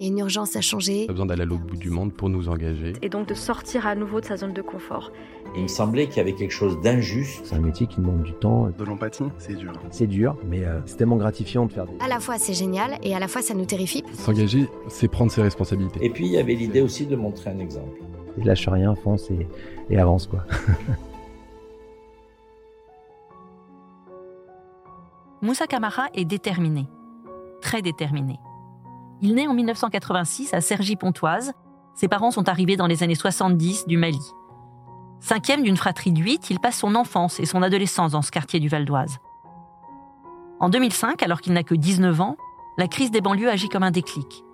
Il y a une urgence à changer. a besoin d'aller à l'autre bout du monde pour nous engager. Et donc de sortir à nouveau de sa zone de confort. Il me semblait qu'il y avait quelque chose d'injuste. C'est un métier qui demande du temps. De l'empathie, c'est dur. C'est dur, mais euh, c'est tellement gratifiant de faire des... À la fois c'est génial et à la fois ça nous terrifie. S'engager, c'est prendre ses responsabilités. Et puis il y avait l'idée aussi de montrer un exemple. Et lâche rien, fonce et, et avance quoi. Moussa Camara est déterminé, très déterminé. Il naît en 1986 à Cergy-Pontoise. Ses parents sont arrivés dans les années 70 du Mali. Cinquième d'une fratrie de huit, il passe son enfance et son adolescence dans ce quartier du Val d'Oise. En 2005, alors qu'il n'a que 19 ans, la crise des banlieues agit comme un déclic.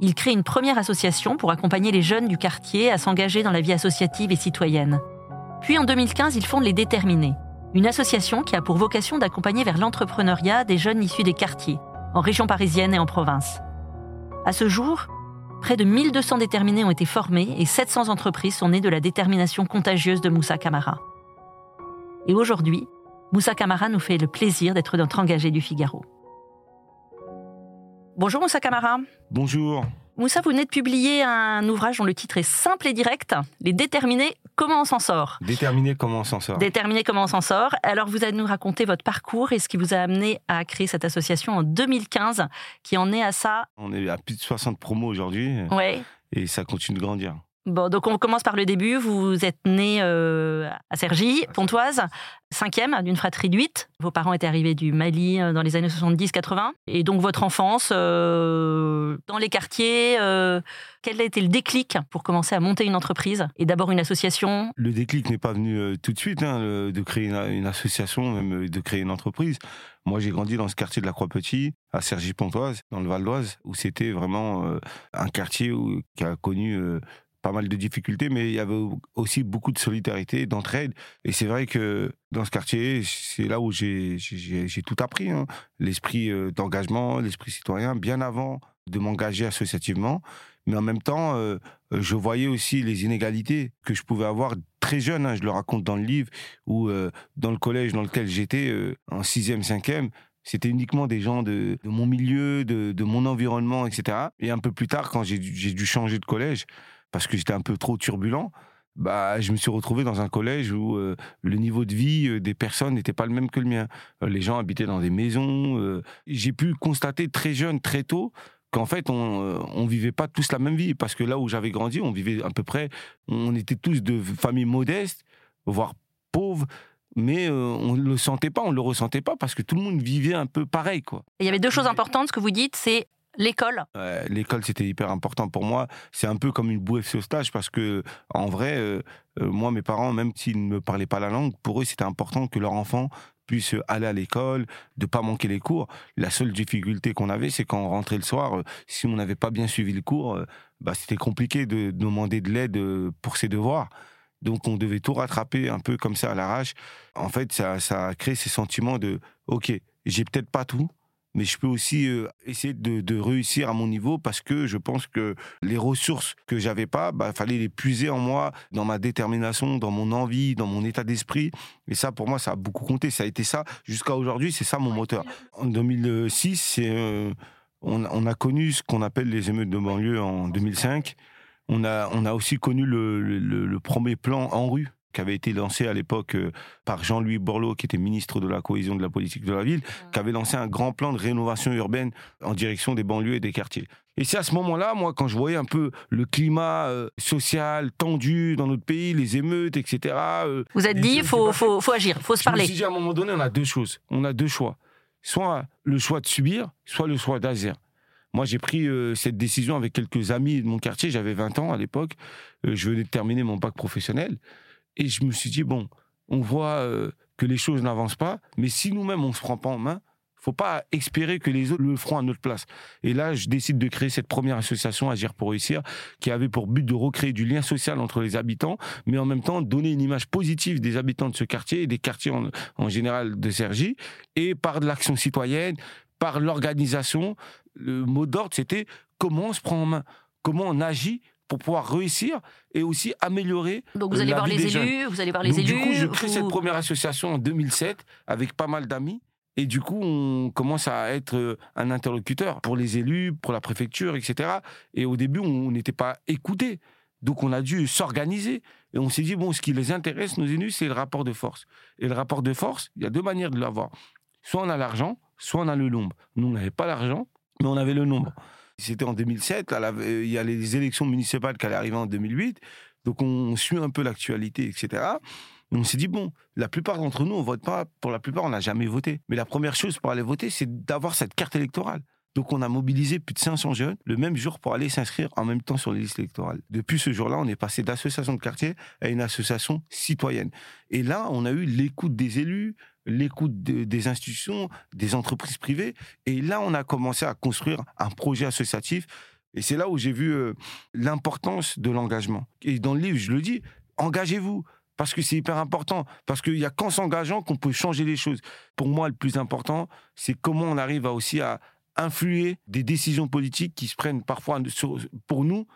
Il crée une première association pour accompagner les jeunes du quartier à s'engager dans la vie associative et citoyenne. Puis en 2015, il fonde Les Déterminés, une association qui a pour vocation d'accompagner vers l'entrepreneuriat des jeunes issus des quartiers, en région parisienne et en province. À ce jour, près de 1200 déterminés ont été formés et 700 entreprises sont nées de la détermination contagieuse de Moussa Camara. Et aujourd'hui, Moussa Camara nous fait le plaisir d'être notre engagé du Figaro. Bonjour Moussa Camara. Bonjour. Moussa, vous venez de publier un ouvrage dont le titre est simple et direct, Les déterminés, comment on s'en sort Déterminer comment on s'en sort. Déterminer comment on s'en sort. Alors vous allez nous raconter votre parcours et ce qui vous a amené à créer cette association en 2015, qui en est à ça. On est à plus de 60 promos aujourd'hui. Ouais. Et ça continue de grandir. Bon, donc on commence par le début. Vous êtes né euh, à Cergy, Pontoise, cinquième d'une fratrie de huit. Vos parents étaient arrivés du Mali euh, dans les années 70-80. Et donc votre enfance euh, dans les quartiers, quel a été le déclic pour commencer à monter une entreprise et d'abord une association? Le déclic n'est pas venu tout de suite, hein, le- de créer une, une association, même de créer une entreprise. Moi, j'ai grandi dans ce quartier de la Croix-Petit, à Cergy-Pontoise, dans le Val d'Oise, où c'était vraiment un quartier où- qui a connu pas mal de difficultés, mais il y avait aussi beaucoup de solidarité, d'entraide. Et c'est vrai que dans ce quartier, c'est là où j'ai tout appris. hein. L'esprit euh, d'engagement, l'esprit citoyen, bien avant de m'engager associativement. Mais en même temps, euh, je voyais aussi les inégalités que je pouvais avoir très jeune. hein, je le raconte dans le livre, où euh, dans le collège dans lequel j'étais, en sixième, cinquième, c'était uniquement des gens de, mon milieu, de, mon environnement, etc. Et un peu plus tard, quand j'ai dû changer de collège, parce que j'étais un peu trop turbulent, bah, je me suis retrouvé dans un collège où euh, le niveau de vie euh, des personnes n'était pas le même que le mien. Euh, les gens habitaient dans des maisons. euh, J'ai pu constater très jeune, très tôt, qu'en fait, on euh, on vivait pas tous la même vie. Parce que là où j'avais grandi, on vivait à peu près, on était tous de familles modestes, voire pauvres, mais euh, on ne le sentait pas, on ne le ressentait pas, parce que tout le monde vivait un peu pareil, quoi. Il y avait deux choses importantes. Ce que vous dites, c'est l'école. L'école, c'était hyper important pour moi. C'est un peu comme une bouée de sauvetage parce que, en vrai, euh, euh, moi, mes parents, même s'ils ne me parlaient pas la langue, pour eux, c'était important que leur enfant puisse aller à l'école, de pas manquer les cours. La seule difficulté qu'on avait, c'est quand on rentrait le soir, euh, si on n'avait pas bien suivi le cours, bah, c'était compliqué de demander de l'aide pour ses devoirs. Donc, on devait tout rattraper un peu comme ça à l'arrache. En fait, ça, ça a créé ces sentiments de, OK, j'ai peut-être pas tout, mais je peux aussi euh, essayer de, de réussir à mon niveau parce que je pense que les ressources que j'avais pas, bah, fallait les puiser en moi, dans ma détermination, dans mon envie, dans mon état d'esprit. Et ça, pour moi, ça a beaucoup compté. Ça a été ça jusqu'à aujourd'hui. C'est ça mon moteur. En 2006, c'est, euh, on, on a connu ce qu'on appelle les émeutes de banlieue en 2005. On a, on a aussi connu le, le- le premier plan en rue qui avait été lancé à l'époque euh, par Jean-Louis Borloo, qui était ministre de la cohésion de la politique de la ville, qui avait lancé un grand plan de rénovation urbaine en direction des banlieues et des quartiers. Et c'est à ce moment-là, moi, quand je voyais un peu le climat euh, social tendu dans notre pays, les émeutes, etc. euh, Vous êtes dit, il faut, passaient- faut, faut agir, faut se je me parler. suis dit à un moment donné, on a deux choses. On a deux choix. Soit le choix de subir, soit le choix d'agir. Moi, j'ai pris euh, cette décision avec quelques amis de mon quartier. J'avais 20 ans à l'époque. Je venais de terminer mon bac professionnel. Et je me suis dit, bon, on voit euh, que les choses n'avancent pas, mais si nous-mêmes, on ne se prend pas en main, faut pas espérer que les autres le feront à notre place. Et là, je décide de créer cette première association Agir pour réussir, qui avait pour but de recréer du lien social entre les habitants, mais en même temps donner une image positive des habitants de ce quartier et des quartiers en, en général de Sergi, et par de l'action citoyenne, par l'organisation. Le mot d'ordre, c'était comment on se prend en main, comment on agit pour pouvoir réussir et aussi améliorer. Donc vous allez la voir les jeunes. élus, vous allez voir les Donc, élus. Du coup, je crée vous- cette première association en 2007 avec pas mal d'amis. Et du coup, on commence à être euh, un interlocuteur pour les élus, pour la préfecture, etc. Et au début, on n'était pas écouté. Donc, on a dû s'organiser. Et on s'est dit, bon, ce qui les intéresse, nos élus, c'est le rapport de force. Et le rapport de force, il y a deux manières de l'avoir. Soit on a l'argent, soit on a le nombre. Nous, on n'avait pas l'argent, mais on avait le nombre. C'était en 2007. à la- euh, Il y a les élections municipales qui allaient arriver en 2008. Donc, on suit un peu l'actualité, etc. Et on s'est dit, bon, la plupart d'entre nous, on vote pas. Pour la plupart, on n'a jamais voté. Mais la première chose pour aller voter, c'est d'avoir cette carte électorale. Donc, on a mobilisé plus de 500 jeunes le même jour pour aller s'inscrire en même temps sur les listes électorales. Depuis ce jour-là, on est passé d'association de quartier à une association citoyenne. Et là, on a eu l'écoute des élus, l'écoute de- des institutions, des entreprises privées. Et là, on a commencé à construire un projet associatif. Et c'est là où j'ai vu euh, l'importance de l'engagement. Et dans le livre, je le dis, engagez-vous. Parce que c'est hyper important. Parce qu'il n'y a qu'en s'engageant qu'on peut changer les choses. Pour moi, le plus important, c'est comment on arrive aussi à influer des décisions politiques qui se prennent parfois pour nous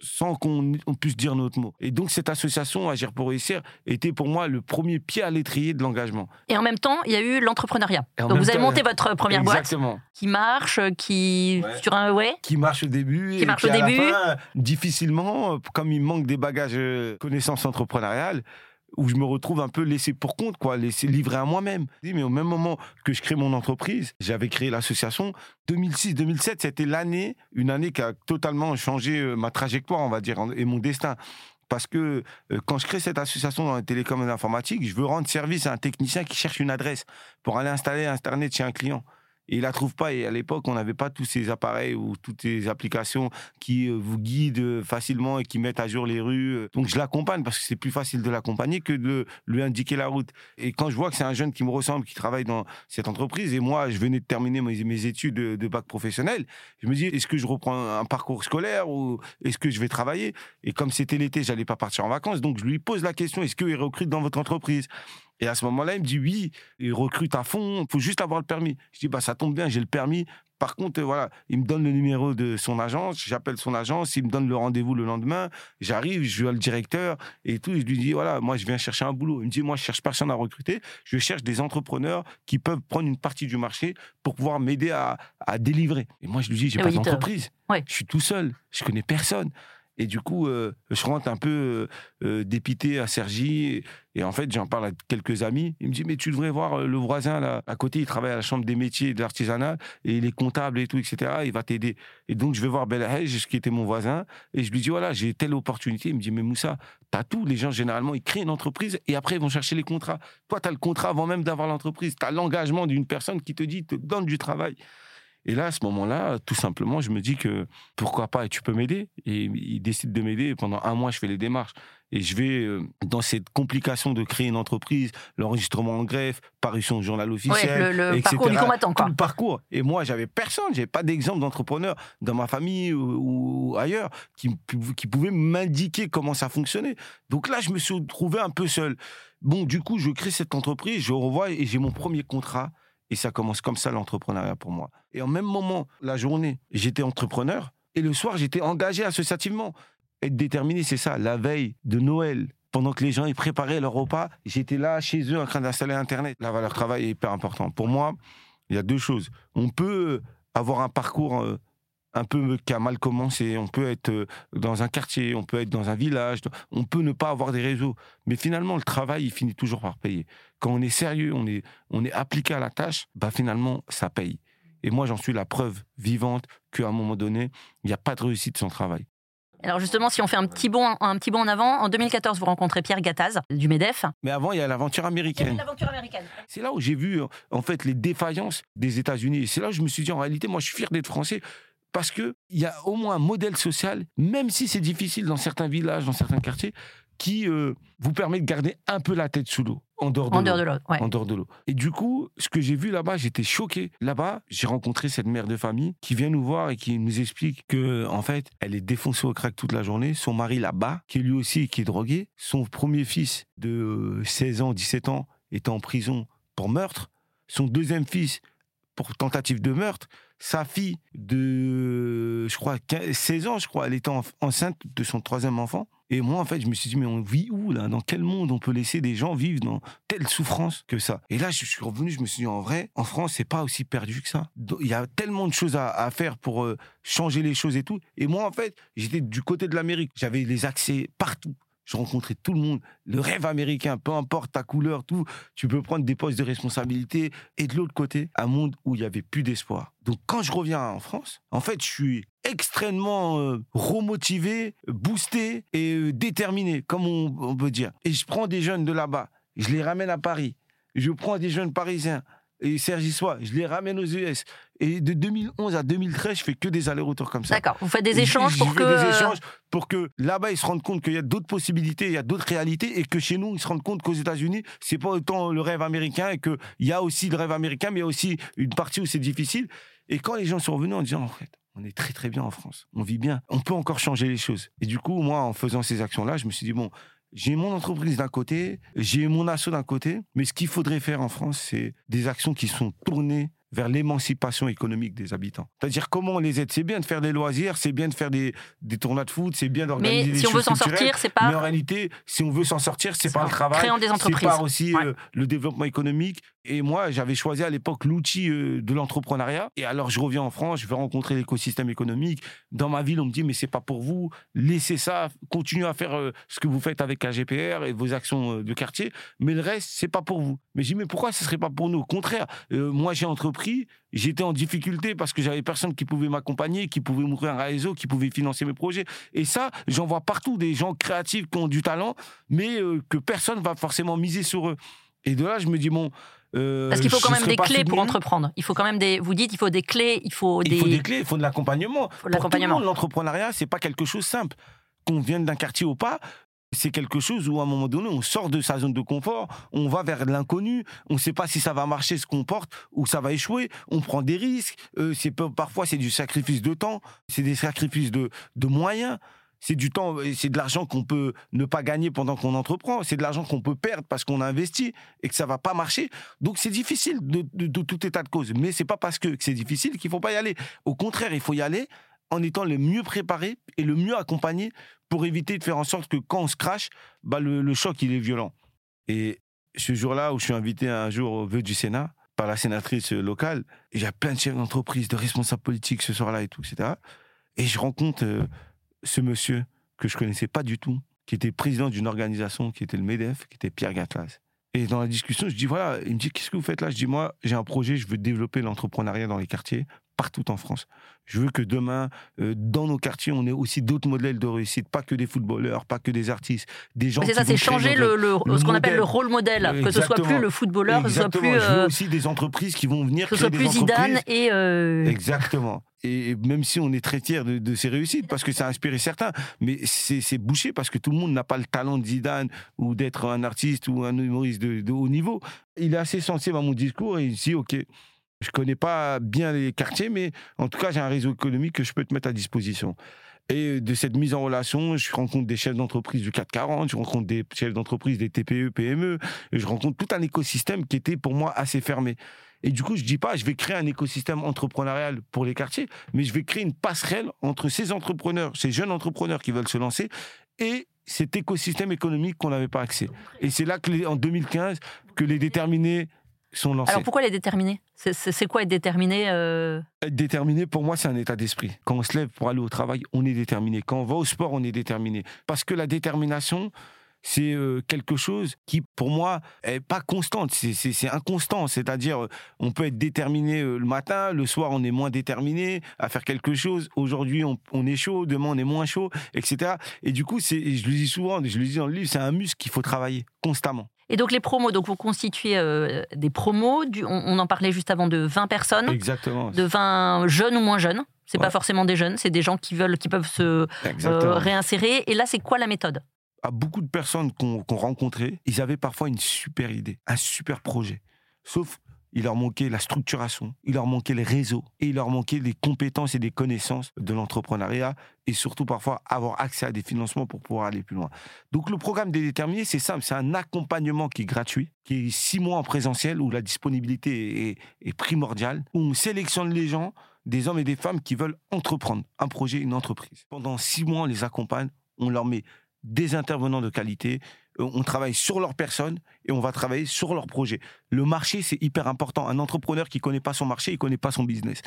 sans qu'on on puisse dire notre mot. Et donc cette association Agir pour réussir était pour moi le premier pied à l'étrier de l'engagement. Et en même temps, il y a eu l'entrepreneuriat. Donc vous avez temps, monté votre première boîte Exactement. qui marche, qui Ouais. sur un ouais. qui marche au début Qui et marche qui au à la début. fin, difficilement comme il manque des bagages euh, connaissances entrepreneuriales où je me retrouve un peu laissé pour compte quoi laissé livré à moi-même. Mais au même moment que je crée mon entreprise j'avais créé l'association. 2006 2007 c'était l'année une année qui a totalement changé euh, ma trajectoire on va dire et mon destin. Parce que euh, quand je crée cette association dans les télécoms et l'informatique, je veux rendre service à un technicien qui cherche une adresse pour aller installer Internet chez un client. Et il la trouve pas. Et à l'époque, on n'avait pas tous ces appareils ou toutes ces applications qui euh, vous guident euh, facilement et qui mettent à jour les rues. Donc je l'accompagne parce que c'est plus facile de l'accompagner que de lui indiquer la route. Et quand je vois que c'est un jeune qui me ressemble, qui travaille dans cette entreprise, et moi, je venais de terminer mes, études de, de bac professionnel, je me dis, est-ce que je reprends un parcours scolaire ou est-ce que je vais travailler? Et comme c'était l'été, j'allais pas partir en vacances, donc je lui pose la question, est-ce qu'il recrute dans votre entreprise? Et à ce moment-là, il me dit oui, il recrute à fond, il faut juste avoir le permis. Je dis bah ça tombe bien, j'ai le permis. Par contre, voilà, il me donne le numéro de son agence, j'appelle son agence, il me donne le rendez-vous le lendemain, j'arrive, je vois le directeur et tout, je lui dis voilà, moi je viens chercher un boulot. Il me dit moi je cherche personne à recruter, je cherche des entrepreneurs qui peuvent prendre une partie du marché pour pouvoir m'aider à, à délivrer. Et moi je lui dis j'ai Et pas d'entreprise, Ouais. je suis tout seul, je connais personne. Et du coup, euh, je rentre un peu euh, euh, dépité à Sergi. Et, en fait, j'en parle à quelques amis. Il me dit, mais tu devrais voir le voisin là, à côté, il travaille à la Chambre des métiers et de l'artisanat, et il est comptable et tout, etc. Il va t'aider. Et donc, je vais voir Belahej, qui était mon voisin, et je lui dis, voilà, j'ai telle opportunité. Il me dit, mais Moussa, t'as tout. Les gens, généralement, ils créent une entreprise et après, ils vont chercher les contrats. Toi, t'as le contrat avant même d'avoir l'entreprise. T'as l'engagement d'une personne qui te dit, te donne du travail. Et là, à ce moment-là, tout simplement, je me dis que pourquoi pas, et tu peux m'aider. Et il décide de m'aider. Pendant un mois, je fais les démarches. Et je vais euh, dans cette complication de créer une entreprise, l'enregistrement en greffe, parution au journal officiel. Ouais, le, le etc. parcours du combattant tout quoi. le parcours. Et moi, j'avais personne, j'avais pas d'exemple d'entrepreneur dans ma famille ou, ou ailleurs qui, qui pouvait m'indiquer comment ça fonctionnait. Donc là, je me suis trouvé un peu seul. Bon, du coup, je crée cette entreprise, je revois et j'ai mon premier contrat. Et ça commence comme ça l'entrepreneuriat pour moi. Et en même moment, la journée, j'étais entrepreneur et le soir, j'étais engagé associativement. Être déterminé, c'est ça. La veille de Noël, pendant que les gens ils préparaient leur repas, j'étais là chez eux en train d'installer Internet. La valeur travail est hyper importante. Pour moi, il y a deux choses. On peut avoir un parcours euh, un peu qui a mal commencé. On peut être euh, dans un quartier, on peut être dans un village, on peut ne pas avoir des réseaux. Mais finalement, le travail, il finit toujours par payer. Quand on est sérieux, on est, on est appliqué à la tâche, bah finalement, ça paye. Et moi, j'en suis la preuve vivante qu'à un moment donné, il n'y a pas de réussite sans travail. Alors justement, si on fait un petit bond, un petit bond en avant, en 2014, vous rencontrez Pierre Gattaz du Medef. Mais avant, il y a l'aventure américaine. C'est là où j'ai vu, en fait, les défaillances des États-Unis. Et c'est là où je me suis dit, en réalité, moi, je suis fier d'être français. Parce qu'il y a au moins un modèle social, même si c'est difficile dans certains villages, dans certains quartiers, qui euh, vous permet de garder un peu la tête sous l'eau, en dehors de En l'eau. dehors de l'eau. ouais. En dehors de l'eau. Et du coup, ce que j'ai vu là-bas, j'étais choqué. Là-bas, j'ai rencontré cette mère de famille qui vient nous voir et qui nous explique que, en fait, elle est défoncée au crack toute la journée. Son mari là-bas, qui est lui aussi qui est drogué. Son premier fils de 16 ans, 17 ans, est en prison pour meurtre. Son deuxième fils pour tentative de meurtre. Sa fille de, je crois, 15 16 ans, je crois, elle était en- enceinte de son troisième enfant. Et moi, en fait, je me suis dit, mais on vit où, là? Dans quel monde on peut laisser des gens vivre dans telle souffrance que ça? Et là, je suis revenu, je me suis dit, en vrai, en France, c'est pas aussi perdu que ça. Il y a tellement de choses à, à faire pour euh, changer les choses et tout. Et moi, en fait, j'étais du côté de l'Amérique. J'avais les accès partout. Je rencontrais tout le monde. Le rêve américain, peu importe ta couleur, tout, tu peux prendre des postes de responsabilité. Et de l'autre côté, un monde où il y avait plus d'espoir. Donc quand je reviens en France, en fait, je suis extrêmement euh, remotivé, boosté et euh, déterminé, comme on, peut dire. Et je prends des jeunes de là-bas, je les ramène à Paris. Je prends des jeunes parisiens et Sergissois, je les ramène aux US. Et de 2011 à 2013, je fais que des allers-retours comme ça. D'accord. Vous faites des échanges pour que. des échanges pour que là-bas ils se rendent compte qu'il y a d'autres possibilités, il y a d'autres réalités et que chez nous ils se rendent compte qu'aux États-Unis c'est pas autant le rêve américain et qu'il y a aussi le rêve américain mais il y a aussi une partie où c'est difficile. Et quand les gens sont revenus en disant en fait on est très très bien en France, on vit bien, on peut encore changer les choses. Et du coup moi en faisant ces actions-là je me suis dit bon j'ai mon entreprise d'un côté, j'ai mon asso d'un côté, mais ce qu'il faudrait faire en France, c'est des actions qui sont tournées vers l'émancipation économique des habitants. C'est-à-dire comment on les aide. C'est bien de faire des loisirs, c'est bien de faire des, des tournois de foot, c'est bien d'organiser Mais des si on veut choses s'en sortir, c'est pas. Mais en réalité, si on veut s'en sortir, c'est C'est par le travail. des entreprises. C'est par aussi Ouais. euh, le développement économique. Et moi, j'avais choisi à l'époque l'outil euh, de l'entrepreneuriat. Et alors, je reviens en France, je vais rencontrer l'écosystème économique. Dans ma ville, on me dit, mais c'est pas pour vous. Laissez ça, continuez à faire euh, ce que vous faites avec AGPR et vos actions euh, de quartier. Mais le reste, c'est pas pour vous. Mais je dis, mais pourquoi ce serait pas pour nous? Au contraire, moi, j'ai entrepris, j'étais en difficulté parce que j'avais personne qui pouvait m'accompagner, qui pouvait m'ouvrir un réseau, qui pouvait financer mes projets. Et ça, j'en vois partout des gens créatifs qui ont du talent, mais que personne va forcément miser sur eux. Et de là, je me dis, bon. Euh, Parce qu'il faut quand même des clés pour entreprendre. Il faut quand même des. Vous dites, il faut des clés, il faut des. Il faut des clés, il faut de l'accompagnement. l'accompagnement. l'entrepreneuriat, c'est pas quelque chose simple. Qu'on vienne d'un quartier ou pas, c'est quelque chose où à un moment donné, on sort de sa zone de confort, on va vers l'inconnu, on ne sait pas si ça va marcher ce qu'on porte ou ça va échouer, on prend des risques. Euh, c'est parfois c'est du sacrifice de temps, c'est des sacrifices de, de moyens. C'est du temps, c'est de l'argent qu'on peut ne pas gagner pendant qu'on entreprend. C'est de l'argent qu'on peut perdre parce qu'on a investi et que ça va pas marcher. Donc c'est difficile de, de- tout état de cause. Mais c'est pas parce que c'est difficile qu'il faut pas y aller. Au contraire, il faut y aller en étant le mieux préparé et le mieux accompagné pour éviter de faire en sorte que quand on se crache, bah le, le choc il est violent. Et ce jour-là où je suis invité un jour au vœu du Sénat par la sénatrice locale, il y a plein de chefs d'entreprise, de responsables politiques ce soir-là et tout, etc. Et je rencontre euh, ce monsieur que je connaissais pas du tout, qui était président d'une organisation qui était le MEDEF, qui était Pierre Gatlas. Et dans la discussion, je dis voilà, il me dit qu'est-ce que vous faites là? Je dis moi, j'ai un projet, je veux développer l'entrepreneuriat dans les quartiers partout en France. Je veux que demain, euh, dans nos quartiers, on ait aussi d'autres modèles de réussite, pas que des footballeurs, pas que des artistes, des gens c'est ça, c'est changer le, le- le ce qu'on appelle le rôle modèle, Euh, que ce soit plus le footballeur, que ce soit plus, Je veux euh, aussi des entreprises qui vont venir que ce soit plus Zidane et. euh, Exactement. Et même si on est très fiers de, de ces réussites, parce que ça a inspiré certains, mais c'est bouché parce que tout le monde n'a pas le talent de Zidane ou d'être un artiste ou un humoriste de, de haut niveau. Il est assez sensible à mon discours et il dit, OK, je connais pas bien les quartiers, mais en tout cas, j'ai un réseau économique que je peux te mettre à disposition. Et de cette mise en relation, je rencontre des chefs d'entreprise du 440, je rencontre des chefs d'entreprise des TPE, PME, et je rencontre tout un écosystème qui était pour moi assez fermé. Et du coup, je dis pas, je vais créer un écosystème entrepreneurial pour les quartiers, mais je vais créer une passerelle entre ces entrepreneurs, ces jeunes entrepreneurs qui veulent se lancer, et cet écosystème économique qu'on n'avait pas accès. Et c'est là que, les- en 2015, que les déterminés sont lancés. Alors pourquoi les C'est c'est quoi être déterminé euh, Être déterminé, pour moi, c'est un état d'esprit. Quand on se lève pour aller au travail, on est déterminé. Quand on va au sport, on est déterminé. Parce que la détermination, c'est euh, quelque chose qui, pour moi, est pas constante. C'est- inconstant. C'est-à-dire, euh, on peut être déterminé euh, le matin, le soir, on est moins déterminé à faire quelque chose. Aujourd'hui, on, on est chaud, demain, on est moins chaud, etc. Et du coup, c'est- je le dis souvent, je le dis dans le livre, c'est un muscle qu'il faut travailler constamment. Et donc les promos, donc vous constituez euh, des promos, du, on, on en parlait juste avant de 20 personnes, Exactement. de 20 jeunes ou moins jeunes. C'est pas Ouais. forcément des jeunes, c'est des gens qui veulent, qui peuvent se euh, réinsérer. Et là, c'est quoi la méthode? Beaucoup de personnes qu'on rencontrait, ils avaient parfois une super idée, un super projet. Sauf il leur manquait la structuration, il leur manquait les réseaux et il leur manquait des compétences et des connaissances de l'entrepreneuriat et surtout parfois avoir accès à des financements pour pouvoir aller plus loin. Donc le programme des déterminés, c'est simple, c'est un accompagnement qui est gratuit, qui est six mois en présentiel où la disponibilité est, est primordiale, où on sélectionne les gens, des hommes et des femmes qui veulent entreprendre un projet, une entreprise. Pendant six mois, on les accompagne, on leur met des intervenants de qualité, euh, on travaille sur leur personne et on va travailler sur leur projet. Le marché, c'est hyper important. Un entrepreneur qui connaît pas son marché, il connaît pas son business.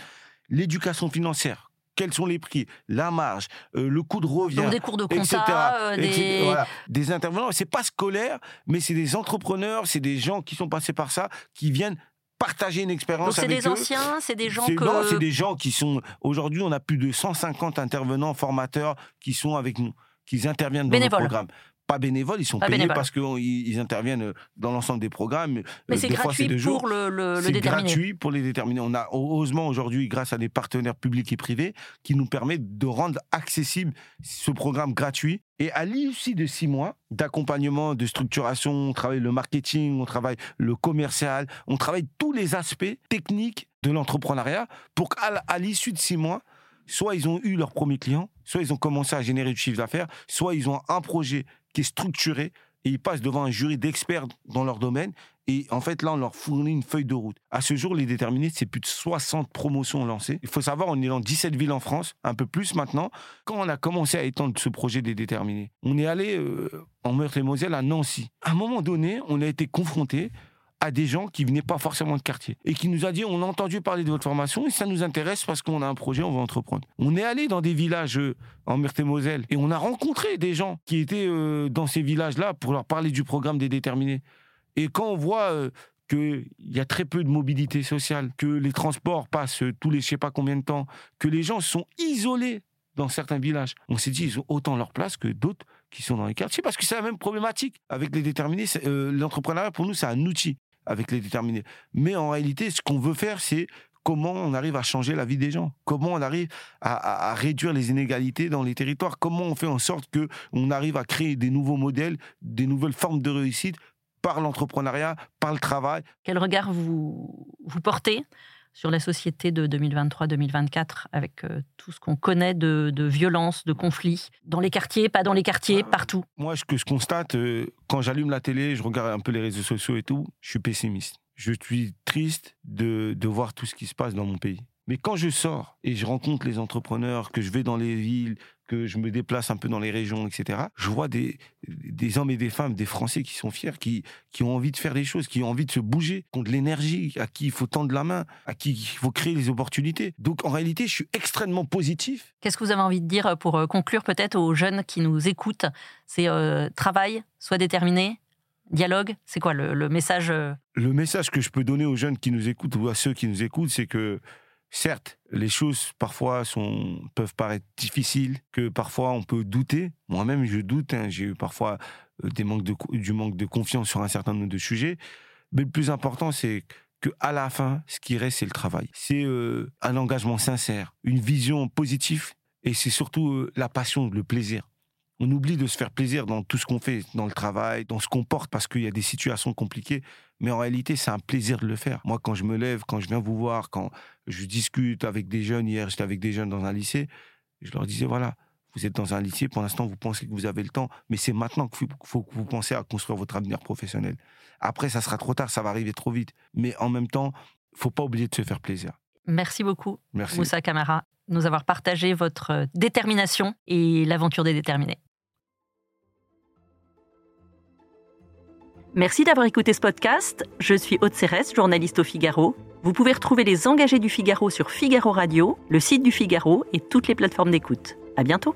L'éducation financière, quels sont les prix, la marge, euh, le coût de revient, Donc des cours de etc., compta, euh, etc. des... Voilà. Des intervenants, c'est pas scolaire, mais c'est des entrepreneurs, c'est des gens qui sont passés par ça, qui viennent partager une Donc expérience c'est avec des eux. anciens, c'est des gens que... Non, c'est des gens qui sont. Aujourd'hui, on a plus de 150 intervenants, formateurs qui sont avec nous, qui interviennent dans Bénévoles. nos programmes. Pas bénévoles, ils sont Pas payés bénévoles. parce qu'ils ils interviennent dans l'ensemble des programmes. Mais Euh, c'est des fois, gratuit jours. pour le, le, le C'est gratuit pour les déterminer. On a heureusement aujourd'hui, grâce à des partenaires publics et privés, qui nous permettent de rendre accessible ce programme gratuit. Et à l'issue de six mois d'accompagnement, de structuration, on travaille le marketing, on travaille le commercial, on travaille tous les aspects techniques de l'entrepreneuriat pour qu'à l'issue de six mois, soit ils ont eu leur premier client, soit ils ont commencé à générer du chiffre d'affaires, soit ils ont un projet qui est structuré et ils passent devant un jury d'experts dans leur domaine. Et en fait, là, on leur fournit une feuille de route. À ce jour, les déterminés, c'est plus de 60 promotions lancées. Il faut savoir, on est dans 17 villes en France, un peu plus maintenant. Quand on a commencé à étendre ce projet des déterminés, on est allé euh, en Meurthe-et-Moselle à Nancy. À un moment donné, on a été confronté à des gens qui venaient pas forcément de quartier et qui nous a dit on a entendu parler de votre formation et ça nous intéresse parce qu'on a un projet, on va entreprendre. On est allé dans des villages euh, en Meurthe-et-Moselle et on a rencontré des gens qui étaient euh, dans ces villages-là pour leur parler du programme des déterminés. Et quand on voit euh, qu'il y a très peu de mobilité sociale, que les transports passent tous les je sais pas combien de temps, que les gens sont isolés dans certains villages, on s'est dit ils ont autant leur place que d'autres qui sont dans les quartiers parce que c'est la même problématique avec les déterminés. L'entrepreneuriat pour nous c'est un outil avec les déterminés. Mais en réalité, ce qu'on veut faire, c'est comment on arrive à changer la vie des gens, comment on arrive à, réduire les inégalités dans les territoires, comment on fait en sorte que on arrive à créer des nouveaux modèles, des nouvelles formes de réussite par l'entrepreneuriat, par le travail. Quel regard vous, vous portez sur la société de 2023-2024 avec euh, tout ce qu'on connaît de, de violence, de conflits, dans les quartiers, pas dans les quartiers, partout Moi, ce que je constate, euh, quand j'allume la télé, je regarde un peu les réseaux sociaux et tout, je suis pessimiste. Je suis triste de, de voir tout ce qui se passe dans mon pays. Mais quand je sors et je rencontre les entrepreneurs, que je vais dans les villes, que je me déplace un peu dans les régions, etc., je vois des, des hommes et des femmes, des Français qui sont fiers, qui, qui ont envie de faire des choses, qui ont envie de se bouger, qui ont de l'énergie, à qui il faut tendre la main, à qui il faut créer les opportunités. Donc en réalité, je suis extrêmement positif. Qu'est-ce que vous avez envie de dire pour euh, conclure peut-être aux jeunes qui nous écoutent? C'est euh, travail, soit déterminé, dialogue C'est quoi le, le message euh, le message que je peux donner aux jeunes qui nous écoutent ou à ceux qui nous écoutent, c'est que certes, les choses parfois sont, peuvent paraître difficiles, que parfois on peut douter. Moi-même, je doute. hein. J'ai eu parfois euh, des manques de, du manque de confiance sur un certain nombre de sujets. Mais le plus important, c'est que à la fin, ce qui reste, c'est le travail. C'est euh, un engagement sincère, une vision positive, et c'est surtout euh, la passion, le plaisir. On oublie de se faire plaisir dans tout ce qu'on fait, dans le travail, dans ce qu'on porte, parce qu'il y a des situations compliquées. Mais en réalité, c'est un plaisir de le faire. Moi, quand je me lève, quand je viens vous voir, quand je discute avec des jeunes, hier, j'étais avec des jeunes dans un lycée, je leur disais, voilà, vous êtes dans un lycée, pour l'instant, vous pensez que vous avez le temps, mais c'est maintenant qu'il faut, que vous pensez à construire votre avenir professionnel. Après, ça sera trop tard, ça va arriver trop vite. Mais en même temps, faut pas oublier de se faire plaisir. Merci beaucoup, Merci. Moussa Kamara, de nous avoir partagé votre euh, détermination et l'aventure des déterminés. Merci d'avoir écouté ce podcast. Je suis Aude Cérès, journaliste au Figaro. Vous pouvez retrouver les engagés du Figaro sur Figaro Radio, le site du Figaro et toutes les plateformes d'écoute. À bientôt.